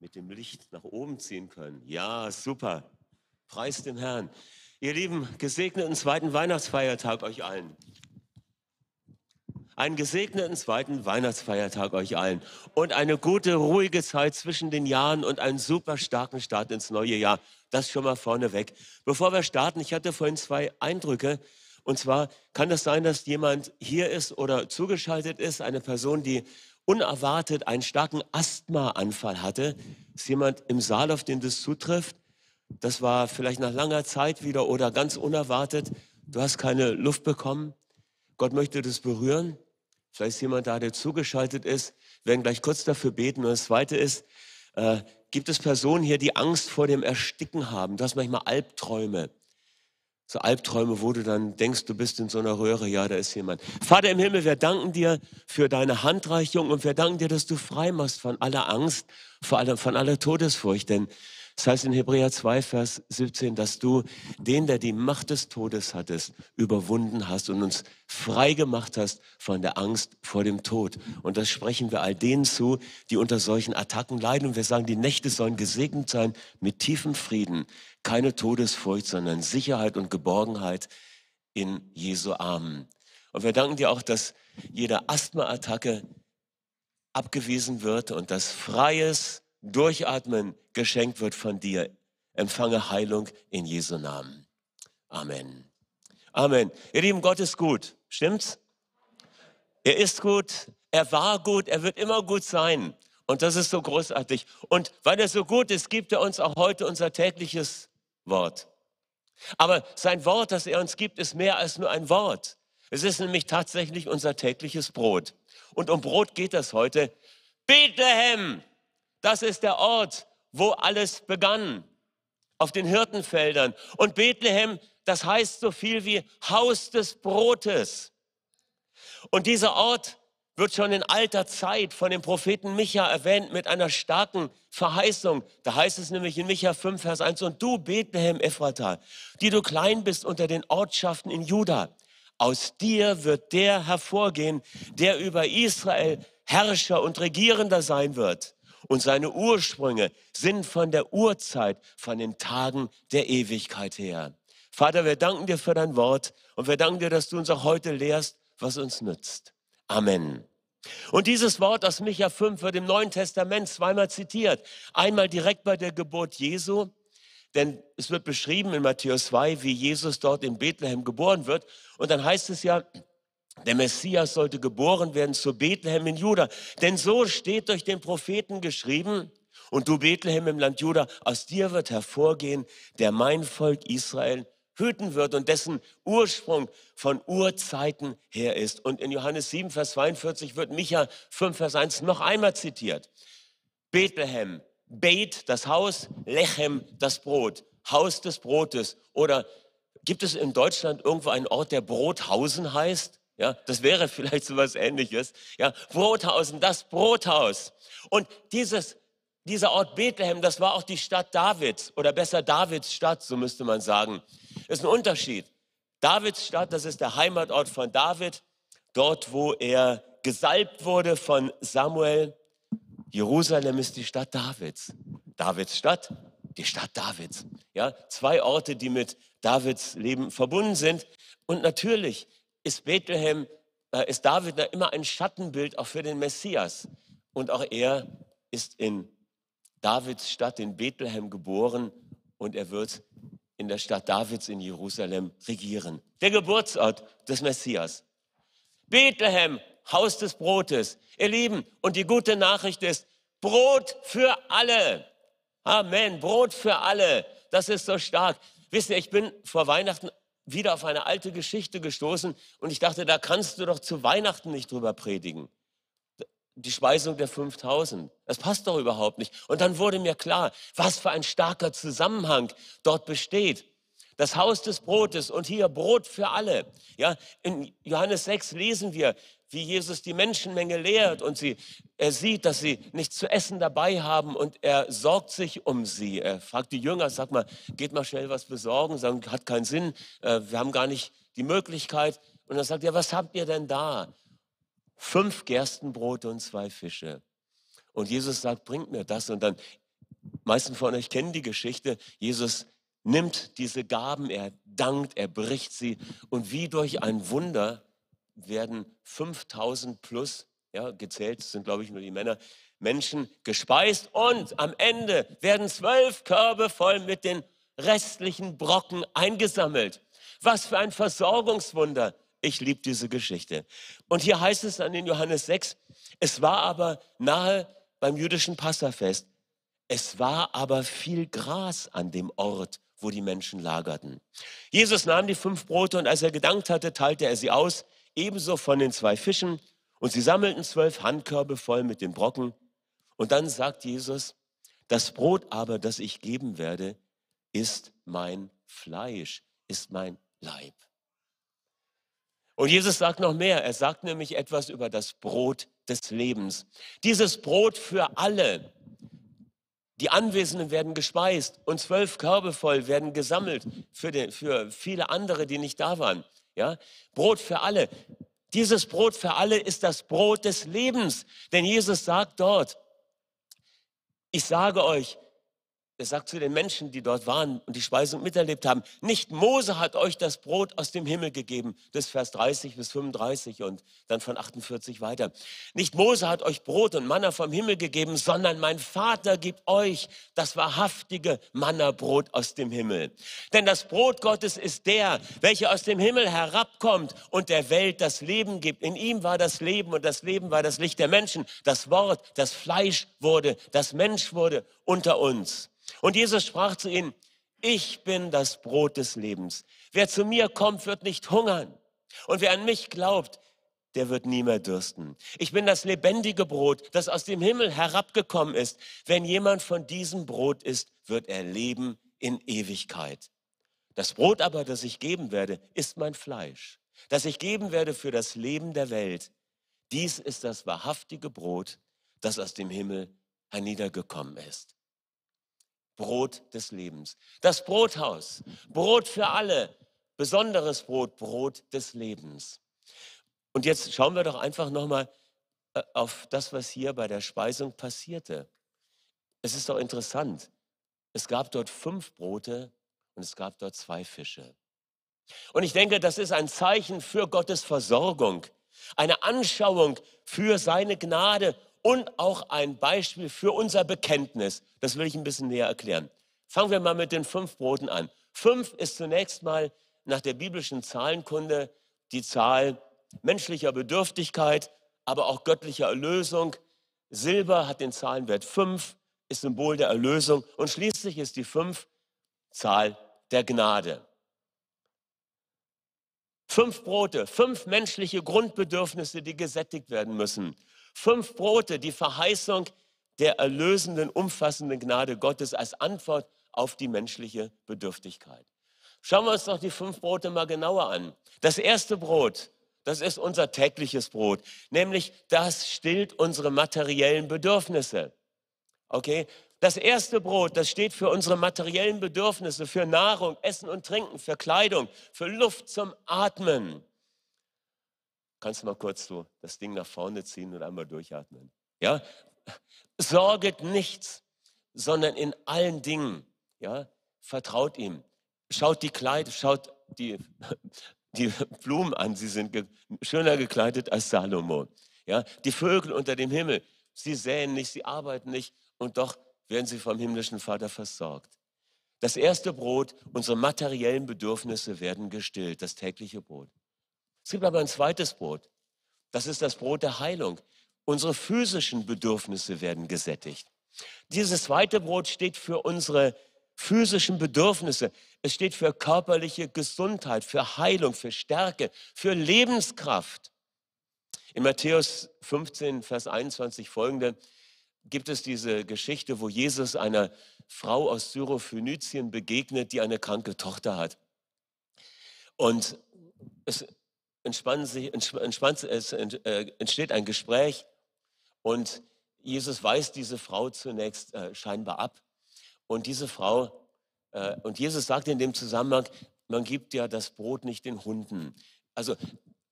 mit dem Licht nach oben ziehen können. Ja, super. Preis dem Herrn. Ihr Lieben, gesegneten zweiten Weihnachtsfeiertag euch allen. Einen gesegneten zweiten Weihnachtsfeiertag euch allen und eine gute, ruhige Zeit zwischen den Jahren und einen super starken Start ins neue Jahr. Das schon mal vorneweg. Bevor wir starten, ich hatte vorhin zwei Eindrücke. Und zwar kann es sein, dass jemand hier ist oder zugeschaltet ist, eine Person, die unerwartet einen starken Asthmaanfall hatte. Ist jemand im Saal, auf den das zutrifft? Das war vielleicht nach langer Zeit wieder oder ganz unerwartet. Du hast keine Luft bekommen. Gott möchte das berühren. Vielleicht ist jemand da, der zugeschaltet ist. Wir werden gleich kurz dafür beten. Und das Zweite ist, äh, gibt es Personen hier, die Angst vor dem Ersticken haben? Du hast manchmal Albträume. So Albträume, wo du dann denkst, du bist in so einer Röhre. Ja, da ist jemand. Vater im Himmel, wir danken dir für deine Handreichung und wir danken dir, dass du frei machst von aller Angst, vor allem von aller Todesfurcht. Denn das heißt in Hebräer 2, Vers 17, dass du den, der die Macht des Todes hattest, überwunden hast und uns frei gemacht hast von der Angst vor dem Tod. Und das sprechen wir all denen zu, die unter solchen Attacken leiden. Und wir sagen, die Nächte sollen gesegnet sein mit tiefem Frieden. Keine Todesfurcht, sondern Sicherheit und Geborgenheit in Jesu Armen. Und wir danken dir auch, dass jede Asthma-Attacke abgewiesen wird und dass freies, Durchatmen geschenkt wird von dir. Empfange Heilung in Jesu Namen. Amen. Amen. Ihr Lieben, Gott ist gut. Stimmt's? Er ist gut. Er war gut. Er wird immer gut sein. Und das ist so großartig. Und weil er so gut ist, gibt er uns auch heute unser tägliches Wort. Aber sein Wort, das er uns gibt, ist mehr als nur ein Wort. Es ist nämlich tatsächlich unser tägliches Brot. Und um Brot geht es heute. Bethlehem, das ist der Ort, wo alles begann, auf den Hirtenfeldern. Und Bethlehem, das heißt so viel wie Haus des Brotes. Und dieser Ort wird schon in alter Zeit von dem Propheten Micha erwähnt mit einer starken Verheißung. Da heißt es nämlich in Micha 5, Vers 1, und du, Bethlehem Ephrata, die du klein bist unter den Ortschaften in Juda, aus dir wird der hervorgehen, der über Israel Herrscher und Regierender sein wird. Und seine Ursprünge sind von der Urzeit, von den Tagen der Ewigkeit her. Vater, wir danken dir für dein Wort und wir danken dir, dass du uns auch heute lehrst, was uns nützt. Amen. Und dieses Wort aus Micha 5 wird im Neuen Testament zweimal zitiert. Einmal direkt bei der Geburt Jesu, denn es wird beschrieben in Matthäus 2, wie Jesus dort in Bethlehem geboren wird. Und dann heißt es ja, der Messias sollte geboren werden zu Bethlehem in Juda. Denn so steht durch den Propheten geschrieben, und du Bethlehem im Land Juda, aus dir wird hervorgehen, der mein Volk Israel hüten wird und dessen Ursprung von Urzeiten her ist. Und in Johannes 7, Vers 42 wird Micha 5, Vers 1 noch einmal zitiert. Bethlehem, Beth, das Haus, Lechem, das Brot, Haus des Brotes. Oder gibt es in Deutschland irgendwo einen Ort, der Brothausen heißt? Ja, das wäre vielleicht so was ähnliches. Ja, Brothausen, das Brothaus. Und dieses, dieser Ort Bethlehem, das war auch die Stadt Davids oder besser Davids Stadt, so müsste man sagen. Das ist ein Unterschied. Davids Stadt, das ist der Heimatort von David, dort, wo er gesalbt wurde von Samuel. Jerusalem ist die Stadt Davids. Davids Stadt, die Stadt Davids. Ja, zwei Orte, die mit Davids Leben verbunden sind. Und natürlich ist Bethlehem, äh, ist David da immer ein Schattenbild auch für den Messias. Und auch er ist in Davids Stadt in Bethlehem geboren und er wird in der Stadt Davids in Jerusalem regieren. Der Geburtsort des Messias. Bethlehem, Haus des Brotes. Ihr Lieben, und die gute Nachricht ist, Brot für alle. Amen, Brot für alle. Das ist so stark. Wisst ihr, ich bin vor Weihnachten wieder auf eine alte Geschichte gestoßen und ich dachte, da kannst du doch zu Weihnachten nicht drüber predigen. Die Speisung der 5000. Das passt doch überhaupt nicht. Und dann wurde mir klar, was für ein starker Zusammenhang dort besteht. Das Haus des Brotes und hier Brot für alle. Ja, in Johannes 6 lesen wir, wie Jesus die Menschenmenge lehrt und sie, er sieht, dass sie nichts zu essen dabei haben und er sorgt sich um sie. Er fragt die Jünger, sag mal, geht mal schnell was besorgen, sagen, hat keinen Sinn, äh, wir haben gar nicht die Möglichkeit. Und dann sagt er, was habt ihr denn da? Fünf Gerstenbrote und zwei Fische. Und Jesus sagt, bringt mir das. Und dann meisten von euch kennen die Geschichte. Jesus nimmt diese Gaben, er dankt, er bricht sie und wie durch ein Wunder werden 5000 plus, ja, gezählt sind glaube ich nur die Männer, Menschen gespeist und am Ende werden zwölf Körbe voll mit den restlichen Brocken eingesammelt. Was für ein Versorgungswunder. Ich liebe diese Geschichte. Und hier heißt es dann in Johannes 6, es war aber nahe beim jüdischen Passafest. Es war aber viel Gras an dem Ort, wo die Menschen lagerten. Jesus nahm die fünf Brote und als er gedankt hatte, teilte er sie aus, ebenso von den zwei Fischen. Und sie sammelten zwölf Handkörbe voll mit den Brocken. Und dann sagt Jesus, das Brot aber, das ich geben werde, ist mein Fleisch, ist mein Leib. Und Jesus sagt noch mehr. Er sagt nämlich etwas über das Brot des Lebens. Dieses Brot für alle. Die Anwesenden werden gespeist und zwölf Körbe voll werden gesammelt für, den, für viele andere, die nicht da waren. Ja? Brot für alle. Dieses Brot für alle ist das Brot des Lebens. Denn Jesus sagt dort, ich sage euch, er sagt zu den Menschen, die dort waren und die Speisung miterlebt haben, nicht Mose hat euch das Brot aus dem Himmel gegeben, das Vers 30 bis 35 und dann von 48 weiter. Nicht Mose hat euch Brot und Manna vom Himmel gegeben, sondern mein Vater gibt euch das wahrhaftige Mannabrot aus dem Himmel. Denn das Brot Gottes ist der, welcher aus dem Himmel herabkommt und der Welt das Leben gibt. In ihm war das Leben und das Leben war das Licht der Menschen. Das Wort, das Fleisch wurde, das Mensch wurde unter uns. Und Jesus sprach zu ihnen, ich bin das Brot des Lebens. Wer zu mir kommt, wird nicht hungern. Und wer an mich glaubt, der wird nie mehr dürsten. Ich bin das lebendige Brot, das aus dem Himmel herabgekommen ist. Wenn jemand von diesem Brot isst, wird er leben in Ewigkeit. Das Brot aber, das ich geben werde, ist mein Fleisch, das ich geben werde für das Leben der Welt. Dies ist das wahrhaftige Brot, das aus dem Himmel herniedergekommen ist. Brot des Lebens. Das Brothaus, Brot für alle, besonderes Brot, Brot des Lebens. Und jetzt schauen wir doch einfach nochmal äh, auf das, was hier bei der Speisung passierte. Es ist doch interessant. Es gab dort fünf Brote und es gab dort zwei Fische. Und ich denke, das ist ein Zeichen für Gottes Versorgung, eine Anschauung für seine Gnade und auch ein Beispiel für unser Bekenntnis. Das will ich ein bisschen näher erklären. Fangen wir mal mit den fünf Broten an. Fünf ist zunächst mal nach der biblischen Zahlenkunde die Zahl menschlicher Bedürftigkeit, aber auch göttlicher Erlösung. Silber hat den Zahlenwert fünf, ist Symbol der Erlösung und schließlich ist die fünf Zahl der Gnade. Fünf Brote, fünf menschliche Grundbedürfnisse, die gesättigt werden müssen. Fünf Brote, die Verheißung der erlösenden, umfassenden Gnade Gottes als Antwort auf die menschliche Bedürftigkeit. Schauen wir uns doch die fünf Brote mal genauer an. Das erste Brot, das ist unser tägliches Brot, nämlich das stillt unsere materiellen Bedürfnisse. Okay? Das erste Brot, das steht für unsere materiellen Bedürfnisse, für Nahrung, Essen und Trinken, für Kleidung, für Luft zum Atmen. Kannst du mal kurz so das Ding nach vorne ziehen und einmal durchatmen? Ja? Sorget nichts, sondern in allen Dingen, ja, vertraut ihm. Schaut die Kleider, schaut die, die Blumen an, sie sind ge schöner gekleidet als Salomo. Ja, die Vögel unter dem Himmel, sie säen nicht, sie arbeiten nicht und doch werden sie vom himmlischen Vater versorgt. Das erste Brot, unsere materiellen Bedürfnisse werden gestillt, das tägliche Brot. Es gibt aber ein zweites Brot. Das ist das Brot der Heilung. Unsere physischen Bedürfnisse werden gesättigt. Dieses zweite Brot steht für unsere physischen Bedürfnisse. Es steht für körperliche Gesundheit, für Heilung, für Stärke, für Lebenskraft. In Matthäus 15, Vers 21 folgende gibt es diese Geschichte, wo Jesus einer Frau aus Syrophönizien begegnet, die eine kranke Tochter hat. Und es sich, es äh, entsteht ein Gespräch und Jesus weist diese Frau zunächst äh, scheinbar ab. Und diese Frau, äh, und Jesus sagt in dem Zusammenhang, man gibt ja das Brot nicht den Hunden. Also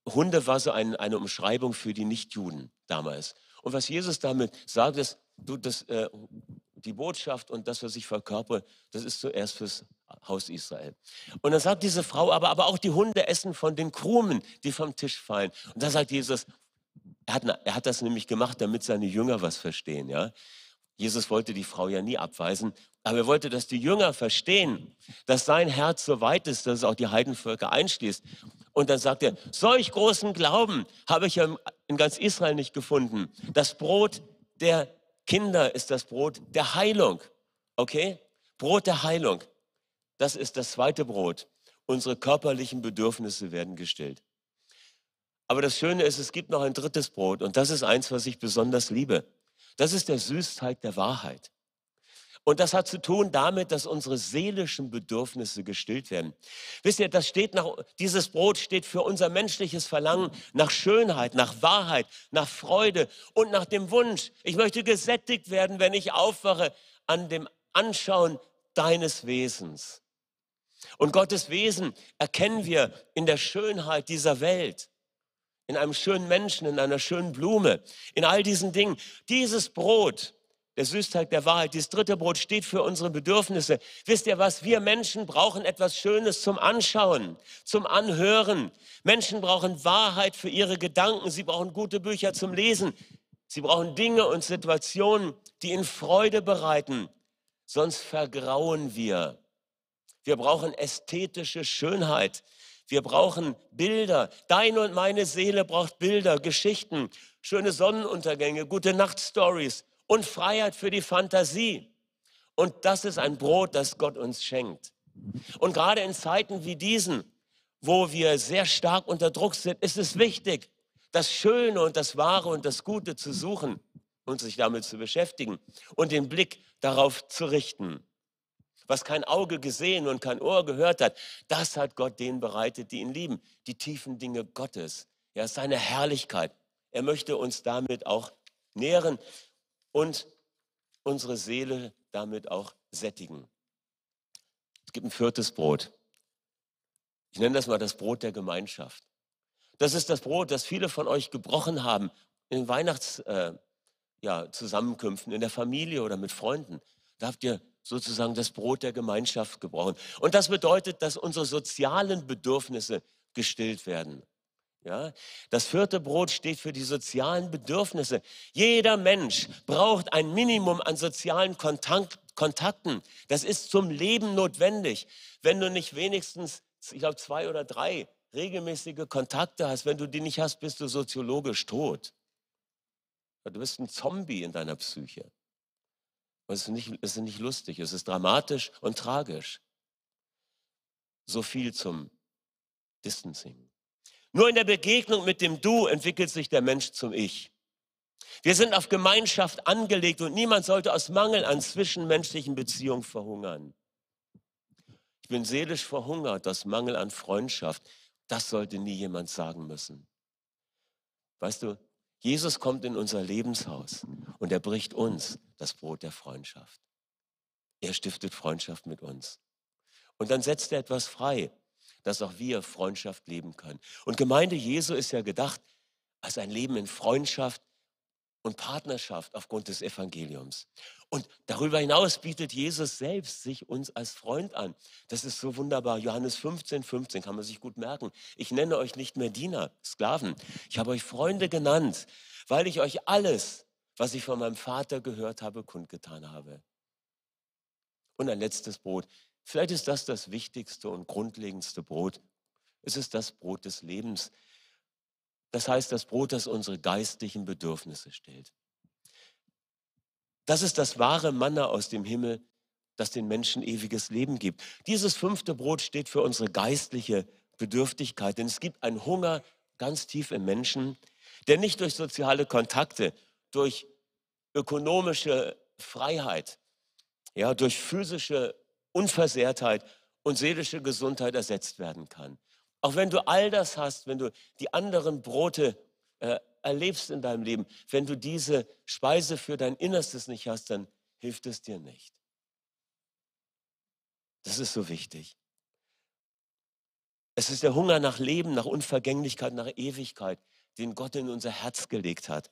Hunde war so ein, eine Umschreibung für die Nichtjuden damals. Und was Jesus damit sagt, ist, du, das, äh, die Botschaft und das, was ich verkörper, das ist zuerst fürs Haus Israel. Und dann sagt diese Frau, aber, aber auch die Hunde essen von den Krumen, die vom Tisch fallen. Und da sagt Jesus, er hat, er hat das nämlich gemacht, damit seine Jünger was verstehen. Ja? Jesus wollte die Frau ja nie abweisen, aber er wollte, dass die Jünger verstehen, dass sein Herz so weit ist, dass es auch die Heidenvölker einschließt. Und dann sagt er, solch großen Glauben habe ich ja in ganz Israel nicht gefunden. Das Brot der Kinder ist das Brot der Heilung. Okay? Brot der Heilung. Das ist das zweite Brot. Unsere körperlichen Bedürfnisse werden gestillt. Aber das Schöne ist, es gibt noch ein drittes Brot und das ist eins, was ich besonders liebe. Das ist der Süßteig der Wahrheit. Und das hat zu tun damit, dass unsere seelischen Bedürfnisse gestillt werden. Wisst ihr, das steht nach, dieses Brot steht für unser menschliches Verlangen nach Schönheit, nach Wahrheit, nach Freude und nach dem Wunsch. Ich möchte gesättigt werden, wenn ich aufwache an dem Anschauen deines Wesens. Und Gottes Wesen erkennen wir in der Schönheit dieser Welt in einem schönen Menschen, in einer schönen Blume, in all diesen Dingen. Dieses Brot, der Süßteig der Wahrheit, dieses dritte Brot steht für unsere Bedürfnisse. Wisst ihr was? Wir Menschen brauchen etwas Schönes zum Anschauen, zum Anhören. Menschen brauchen Wahrheit für ihre Gedanken. Sie brauchen gute Bücher zum Lesen. Sie brauchen Dinge und Situationen, die ihnen Freude bereiten. Sonst vergrauen wir. Wir brauchen ästhetische Schönheit. Wir brauchen Bilder. Deine und meine Seele braucht Bilder, Geschichten, schöne Sonnenuntergänge, gute Nachtstories und Freiheit für die Fantasie. Und das ist ein Brot, das Gott uns schenkt. Und gerade in Zeiten wie diesen, wo wir sehr stark unter Druck sind, ist es wichtig, das Schöne und das Wahre und das Gute zu suchen und sich damit zu beschäftigen und den Blick darauf zu richten was kein Auge gesehen und kein Ohr gehört hat, das hat Gott denen bereitet, die ihn lieben. Die tiefen Dinge Gottes, ja, seine Herrlichkeit. Er möchte uns damit auch nähren und unsere Seele damit auch sättigen. Es gibt ein viertes Brot. Ich nenne das mal das Brot der Gemeinschaft. Das ist das Brot, das viele von euch gebrochen haben in Weihnachtszusammenkünften, äh, ja, in der Familie oder mit Freunden. Da habt ihr sozusagen das Brot der Gemeinschaft gebrochen. Und das bedeutet, dass unsere sozialen Bedürfnisse gestillt werden. Ja, das vierte Brot steht für die sozialen Bedürfnisse. Jeder Mensch braucht ein Minimum an sozialen Kontakt, Kontakten. Das ist zum Leben notwendig. Wenn du nicht wenigstens, ich glaube, zwei oder drei regelmäßige Kontakte hast, wenn du die nicht hast, bist du soziologisch tot. Du bist ein Zombie in deiner Psyche. Und es ist nicht, es ist nicht lustig, es ist dramatisch und tragisch. So viel zum Distancing. Nur in der Begegnung mit dem Du entwickelt sich der Mensch zum Ich. Wir sind auf Gemeinschaft angelegt und niemand sollte aus Mangel an zwischenmenschlichen Beziehungen verhungern. Ich bin seelisch verhungert aus Mangel an Freundschaft. Das sollte nie jemand sagen müssen. Weißt du, Jesus kommt in unser Lebenshaus und er bricht uns das Brot der Freundschaft. Er stiftet Freundschaft mit uns. Und dann setzt er etwas frei, dass auch wir Freundschaft leben können. Und Gemeinde Jesu ist ja gedacht als ein Leben in Freundschaft und Partnerschaft aufgrund des Evangeliums. Und darüber hinaus bietet Jesus selbst sich uns als Freund an. Das ist so wunderbar. Johannes 15, 15 kann man sich gut merken. Ich nenne euch nicht mehr Diener, Sklaven. Ich habe euch Freunde genannt, weil ich euch alles, was ich von meinem Vater gehört habe, kundgetan habe. Und ein letztes Brot. Vielleicht ist das das wichtigste und grundlegendste Brot. Es ist das Brot des Lebens. Das heißt, das Brot, das unsere geistlichen Bedürfnisse stellt. Das ist das wahre Manna aus dem Himmel, das den Menschen ewiges Leben gibt. Dieses fünfte Brot steht für unsere geistliche Bedürftigkeit, denn es gibt einen Hunger ganz tief im Menschen, der nicht durch soziale Kontakte, durch ökonomische Freiheit, ja, durch physische Unversehrtheit und seelische Gesundheit ersetzt werden kann. Auch wenn du all das hast, wenn du die anderen Brote äh, erlebst in deinem Leben, wenn du diese Speise für dein Innerstes nicht hast, dann hilft es dir nicht. Das ist so wichtig. Es ist der Hunger nach Leben, nach Unvergänglichkeit, nach Ewigkeit, den Gott in unser Herz gelegt hat.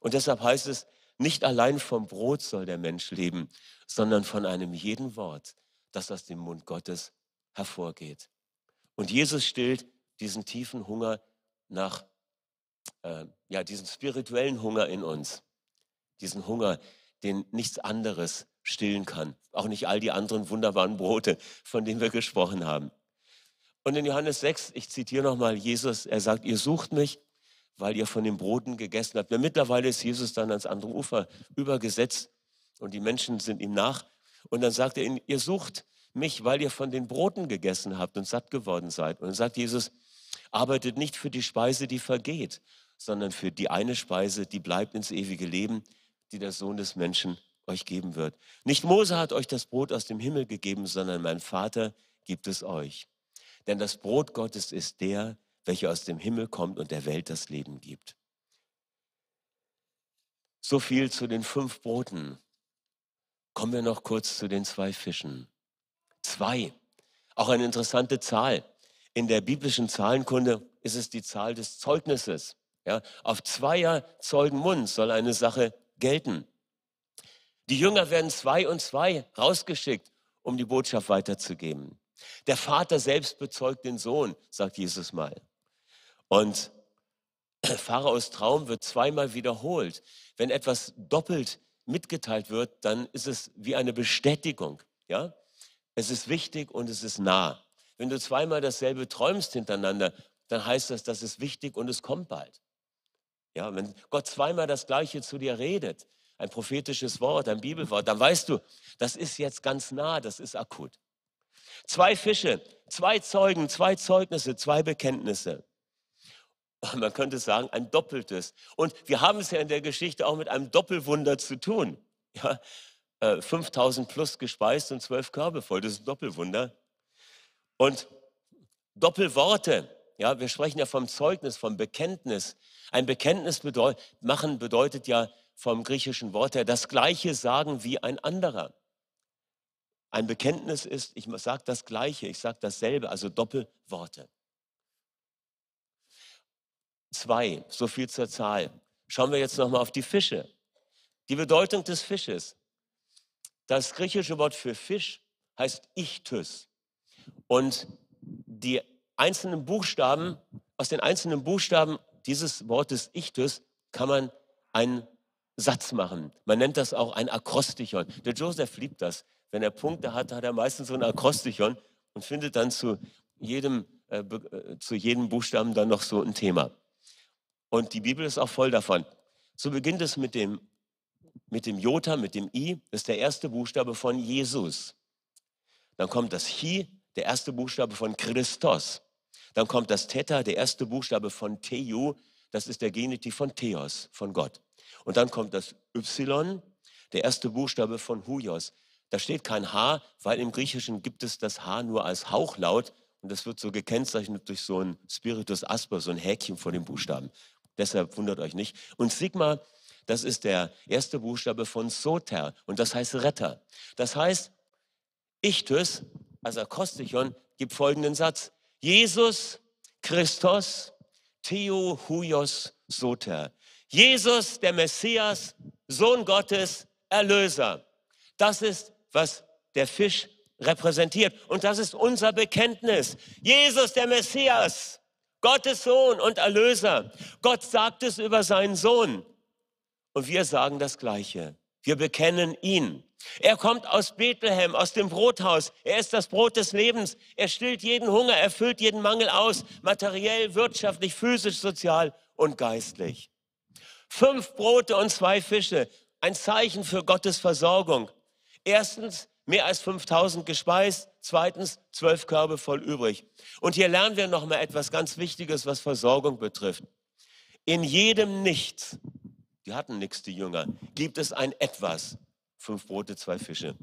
Und deshalb heißt es, nicht allein vom Brot soll der Mensch leben, sondern von einem jeden Wort, das aus dem Mund Gottes hervorgeht. Und Jesus stillt diesen tiefen Hunger nach, äh, ja, diesen spirituellen Hunger in uns. Diesen Hunger, den nichts anderes stillen kann. Auch nicht all die anderen wunderbaren Brote, von denen wir gesprochen haben. Und in Johannes 6, ich zitiere nochmal Jesus, er sagt, ihr sucht mich, weil ihr von den Broten gegessen habt. Ja, mittlerweile ist Jesus dann ans andere Ufer übergesetzt und die Menschen sind ihm nach. Und dann sagt er ihnen, ihr sucht mich, weil ihr von den Broten gegessen habt und satt geworden seid. Und dann sagt Jesus, arbeitet nicht für die Speise, die vergeht, sondern für die eine Speise, die bleibt ins ewige Leben, die der Sohn des Menschen euch geben wird. Nicht Mose hat euch das Brot aus dem Himmel gegeben, sondern mein Vater gibt es euch. Denn das Brot Gottes ist der, welcher aus dem Himmel kommt und der Welt das Leben gibt. So viel zu den fünf Broten. Kommen wir noch kurz zu den zwei Fischen. Zwei. Auch eine interessante Zahl. In der biblischen Zahlenkunde ist es die Zahl des Zeugnisses. Ja, auf zweier Zeugenmund soll eine Sache gelten. Die Jünger werden zwei und zwei rausgeschickt, um die Botschaft weiterzugeben. Der Vater selbst bezeugt den Sohn, sagt Jesus mal. Und Pharaos Traum wird zweimal wiederholt. Wenn etwas doppelt mitgeteilt wird, dann ist es wie eine Bestätigung. Ja? Es ist wichtig und es ist nah. Wenn du zweimal dasselbe träumst hintereinander, dann heißt das, das ist wichtig und es kommt bald. Ja, wenn Gott zweimal das Gleiche zu dir redet, ein prophetisches Wort, ein Bibelwort, dann weißt du, das ist jetzt ganz nah, das ist akut. Zwei Fische, zwei Zeugen, zwei Zeugnisse, zwei Bekenntnisse. Man könnte sagen, ein doppeltes. Und wir haben es ja in der Geschichte auch mit einem Doppelwunder zu tun. Ja, 5000 äh, plus gespeist und zwölf Körbe voll, das ist ein Doppelwunder. Und Doppelworte, ja, wir sprechen ja vom Zeugnis, vom Bekenntnis. Ein Bekenntnis bedeut machen bedeutet ja vom griechischen Wort her das Gleiche sagen wie ein anderer. Ein Bekenntnis ist, ich sage das Gleiche, ich sage dasselbe, also Doppelworte. Zwei, so viel zur Zahl. Schauen wir jetzt nochmal auf die Fische. Die Bedeutung des Fisches. Das griechische Wort für Fisch heißt Ichthys. Und die einzelnen Buchstaben, aus den einzelnen Buchstaben dieses Wortes Ichthys kann man einen Satz machen. Man nennt das auch ein Akrostichon. Der Joseph liebt das. Wenn er Punkte hat, hat er meistens so ein Akrostichon und findet dann zu jedem, äh, äh, zu jedem Buchstaben dann noch so ein Thema. Und die Bibel ist auch voll davon. So beginnt es mit dem, mit dem Jota, mit dem I, das ist der erste Buchstabe von Jesus. Dann kommt das Chi, der erste Buchstabe von Christos. Dann kommt das Theta, der erste Buchstabe von Theou, das ist der Genitiv von Theos, von Gott. Und dann kommt das Y, der erste Buchstabe von Huios. Da steht kein H, weil im Griechischen gibt es das H nur als Hauchlaut und das wird so gekennzeichnet durch so ein Spiritus Asper, so ein Häkchen vor dem Buchstaben. Deshalb wundert euch nicht. Und Sigma, das ist der erste Buchstabe von Soter und das heißt Retter. Das heißt, Ichthys, also Akrostichon, gibt folgenden Satz. Jesus Christus Theo Huios Soter. Jesus, der Messias, Sohn Gottes, Erlöser. Das ist was der Fisch repräsentiert. Und das ist unser Bekenntnis. Jesus, der Messias, Gottes Sohn und Erlöser. Gott sagt es über seinen Sohn. Und wir sagen das Gleiche. Wir bekennen ihn. Er kommt aus Bethlehem, aus dem Brothaus. Er ist das Brot des Lebens. Er stillt jeden Hunger, erfüllt jeden Mangel aus, materiell, wirtschaftlich, physisch, sozial und geistlich. Fünf Brote und zwei Fische, ein Zeichen für Gottes Versorgung. Erstens, mehr als 5000 gespeist. Zweitens, zwölf Körbe voll übrig. Und hier lernen wir noch mal etwas ganz Wichtiges, was Versorgung betrifft. In jedem Nichts, die hatten nichts, die Jünger, gibt es ein Etwas. Fünf Brote, zwei Fische.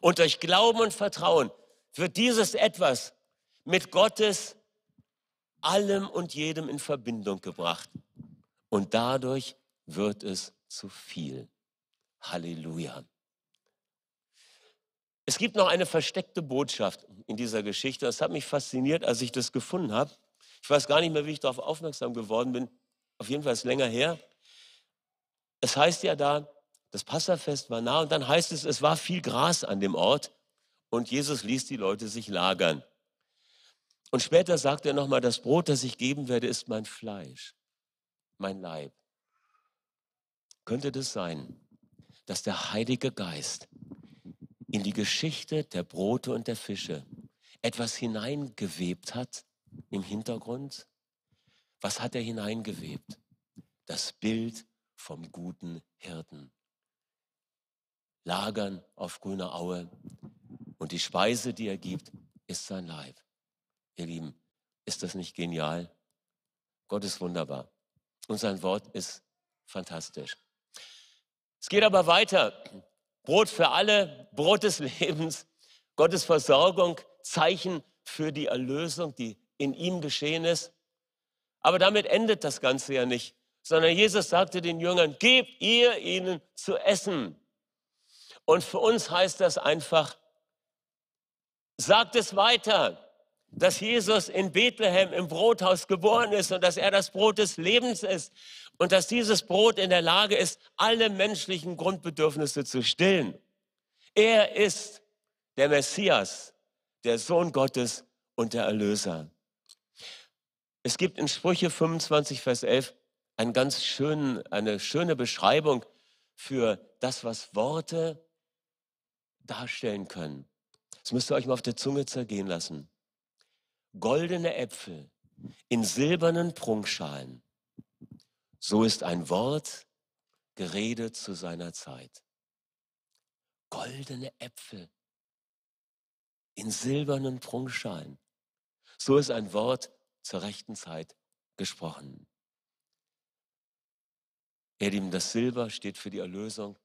Und durch Glauben und Vertrauen wird dieses Etwas mit Gottes allem und jedem in Verbindung gebracht. Und dadurch wird es zu viel. Halleluja. Es gibt noch eine versteckte Botschaft in dieser Geschichte. Das hat mich fasziniert, als ich das gefunden habe. Ich weiß gar nicht mehr, wie ich darauf aufmerksam geworden bin. Auf jeden Fall ist es länger her. Es heißt ja da, das Passafest war nah und dann heißt es, es war viel Gras an dem Ort und Jesus ließ die Leute sich lagern. Und später sagt er nochmal, das Brot, das ich geben werde, ist mein Fleisch, mein Leib. Könnte das sein, dass der Heilige Geist in die Geschichte der Brote und der Fische etwas hineingewebt hat im Hintergrund? Was hat er hineingewebt? Das Bild vom guten Hirten. Lagern auf grüner Aue und die Speise, die er gibt, ist sein Leib. Ihr Lieben, ist das nicht genial? Gott ist wunderbar und sein Wort ist fantastisch. Es geht aber weiter. Brot für alle, Brot des Lebens, Gottes Versorgung, Zeichen für die Erlösung, die in ihm geschehen ist. Aber damit endet das Ganze ja nicht, sondern Jesus sagte den Jüngern, gebt ihr ihnen zu essen. Und für uns heißt das einfach, sagt es weiter, dass Jesus in Bethlehem im Brothaus geboren ist und dass er das Brot des Lebens ist und dass dieses Brot in der Lage ist, alle menschlichen Grundbedürfnisse zu stillen. Er ist der Messias, der Sohn Gottes und der Erlöser. Es gibt in Sprüche 25, Vers 11 einen ganz schönen, eine schöne Beschreibung für das, was Worte darstellen können. Das müsst ihr euch mal auf der Zunge zergehen lassen. Goldene Äpfel in silbernen Prunkschalen so ist ein Wort geredet zu seiner Zeit. Goldene Äpfel in silbernen Prunkschalen. So ist ein Wort zur rechten Zeit gesprochen. Ihr das Silber steht für die Erlösung,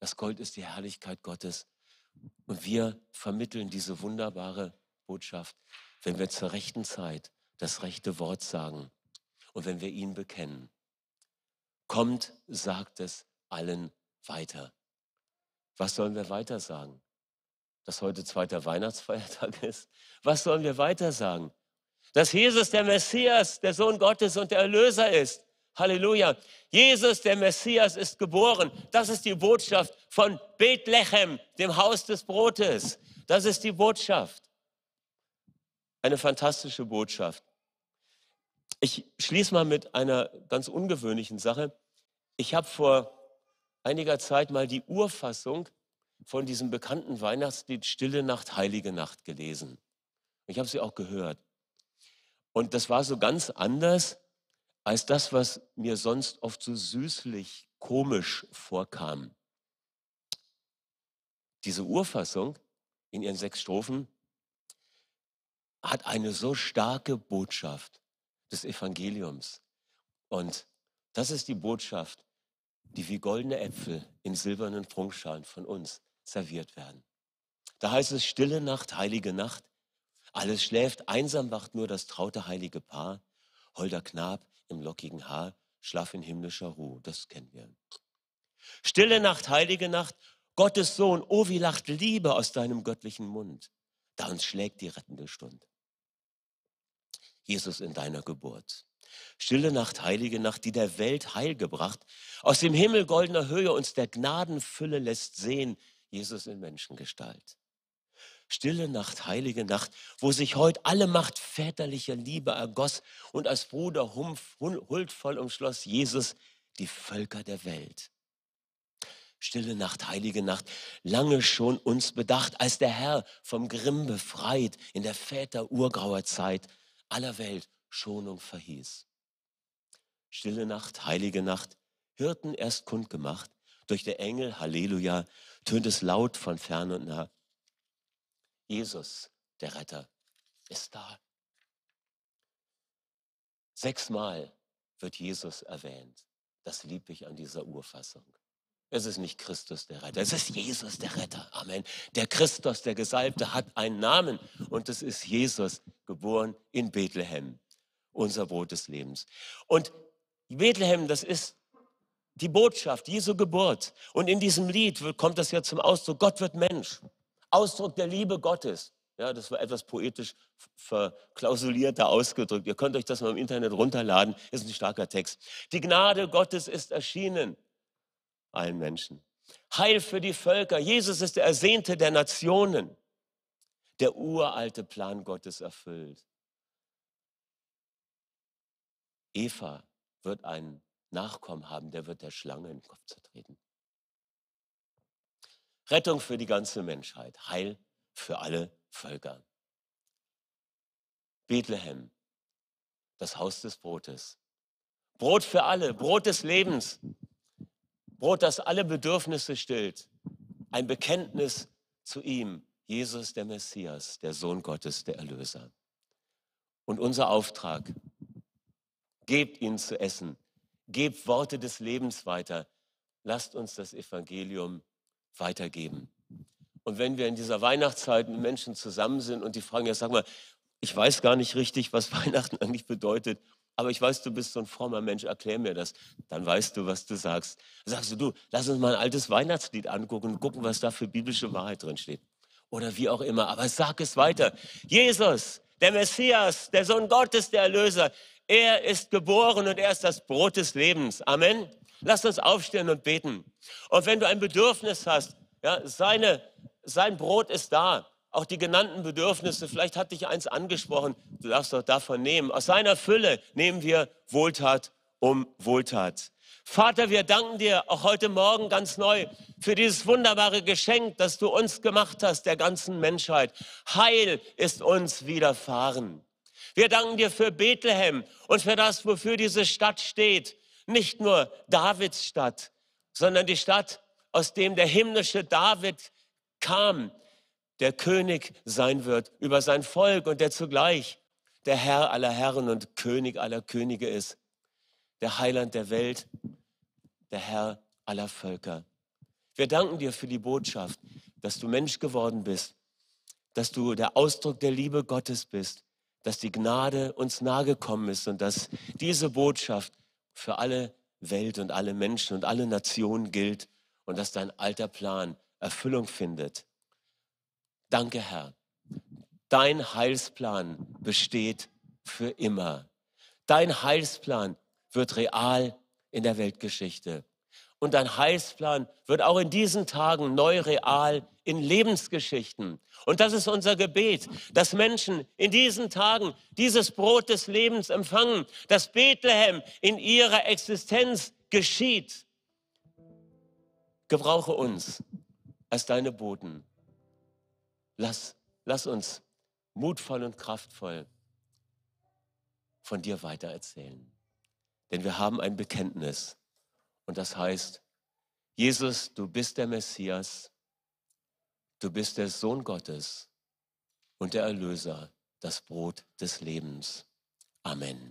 das Gold ist die Herrlichkeit Gottes. Und wir vermitteln diese wunderbare Botschaft, wenn wir zur rechten Zeit das rechte Wort sagen und wenn wir ihn bekennen. Kommt, sagt es allen weiter. Was sollen wir weiter sagen? Dass heute zweiter Weihnachtsfeiertag ist? Was sollen wir weiter sagen? Dass Jesus der Messias, der Sohn Gottes und der Erlöser ist. Halleluja. Jesus, der Messias, ist geboren. Das ist die Botschaft von Bethlehem, dem Haus des Brotes. Das ist die Botschaft. Eine fantastische Botschaft. Ich schließe mal mit einer ganz ungewöhnlichen Sache. Ich habe vor einiger Zeit mal die Urfassung von diesem bekannten Weihnachtslied Stille Nacht, Heilige Nacht gelesen. Ich habe sie auch gehört. Und das war so ganz anders als das, was mir sonst oft so süßlich, komisch vorkam. Diese Urfassung in ihren sechs Strophen hat eine so starke Botschaft des Evangeliums. Und das ist die Botschaft, die wie goldene Äpfel in silbernen Prunkschalen von uns serviert werden. Da heißt es stille Nacht, heilige Nacht. Alles schläft, einsam wacht nur das traute heilige Paar. Holder Knab im lockigen Haar, schlaf in himmlischer Ruhe. Das kennen wir. Stille Nacht, heilige Nacht. Gottes Sohn, oh wie lacht Liebe aus deinem göttlichen Mund. Da uns schlägt die rettende Stund. Jesus in deiner Geburt. Stille Nacht, heilige Nacht, die der Welt Heil gebracht. Aus dem Himmel goldener Höhe uns der Gnadenfülle lässt sehen, Jesus in Menschengestalt. Stille Nacht, heilige Nacht, wo sich heute alle Macht väterlicher Liebe ergoss und als Bruder huldvoll umschloss Jesus die Völker der Welt. Stille Nacht, heilige Nacht, lange schon uns bedacht, als der Herr vom Grimm befreit in der Väter urgrauer Zeit aller Welt Schonung verhieß. Stille Nacht, heilige Nacht, Hirten erst kundgemacht, durch der Engel, Halleluja, tönt es laut von fern und nah. Jesus, der Retter, ist da. Sechsmal wird Jesus erwähnt. Das liebe ich an dieser Urfassung. Es ist nicht Christus der Retter, es ist Jesus der Retter. Amen. Der Christus, der Gesalbte, hat einen Namen und es ist Jesus, geboren in Bethlehem unser Brot des Lebens. Und Bethlehem, das ist die Botschaft, Jesu Geburt. Und in diesem Lied kommt das ja zum Ausdruck, Gott wird Mensch. Ausdruck der Liebe Gottes. Ja, das war etwas poetisch verklausulierter ausgedrückt. Ihr könnt euch das mal im Internet runterladen, ist ein starker Text. Die Gnade Gottes ist erschienen. Allen Menschen. Heil für die Völker. Jesus ist der Ersehnte der Nationen. Der uralte Plan Gottes erfüllt. Eva wird einen Nachkommen haben, der wird der Schlange in den Kopf zertreten. Rettung für die ganze Menschheit, Heil für alle Völker. Bethlehem, das Haus des Brotes. Brot für alle, Brot des Lebens. Brot, das alle Bedürfnisse stillt. Ein Bekenntnis zu ihm, Jesus der Messias, der Sohn Gottes, der Erlöser. Und unser Auftrag, gebt ihnen zu essen, gebt Worte des Lebens weiter, lasst uns das Evangelium weitergeben. Und wenn wir in dieser Weihnachtszeit mit Menschen zusammen sind und die fragen, ja sag mal, ich weiß gar nicht richtig, was Weihnachten eigentlich bedeutet, aber ich weiß, du bist so ein frommer Mensch, erklär mir das. Dann weißt du, was du sagst. Dann sagst du, du, lass uns mal ein altes Weihnachtslied angucken und gucken, was da für biblische Wahrheit drin steht. Oder wie auch immer. Aber sag es weiter. Jesus, der Messias, der Sohn Gottes, der Erlöser, er ist geboren und er ist das Brot des Lebens. Amen. Lass uns aufstehen und beten. Und wenn du ein Bedürfnis hast, ja, seine, sein Brot ist da auch die genannten Bedürfnisse, vielleicht hat dich eins angesprochen, du darfst doch davon nehmen. Aus seiner Fülle nehmen wir Wohltat um Wohltat. Vater, wir danken dir auch heute Morgen ganz neu für dieses wunderbare Geschenk, das du uns gemacht hast, der ganzen Menschheit. Heil ist uns widerfahren. Wir danken dir für Bethlehem und für das, wofür diese Stadt steht. Nicht nur Davids Stadt, sondern die Stadt, aus dem der himmlische David kam, der König sein wird über sein Volk und der zugleich der Herr aller Herren und König aller Könige ist, der Heiland der Welt, der Herr aller Völker. Wir danken dir für die Botschaft, dass du Mensch geworden bist, dass du der Ausdruck der Liebe Gottes bist, dass die Gnade uns nahegekommen ist und dass diese Botschaft für alle Welt und alle Menschen und alle Nationen gilt und dass dein alter Plan Erfüllung findet Danke, Herr. Dein Heilsplan besteht für immer. Dein Heilsplan wird real in der Weltgeschichte. Und dein Heilsplan wird auch in diesen Tagen neu real in Lebensgeschichten. Und das ist unser Gebet, dass Menschen in diesen Tagen dieses Brot des Lebens empfangen, dass Bethlehem in ihrer Existenz geschieht. Gebrauche uns als deine Boten Lass, lass uns mutvoll und kraftvoll von dir weitererzählen. Denn wir haben ein Bekenntnis. Und das heißt, Jesus, du bist der Messias, du bist der Sohn Gottes und der Erlöser, das Brot des Lebens. Amen.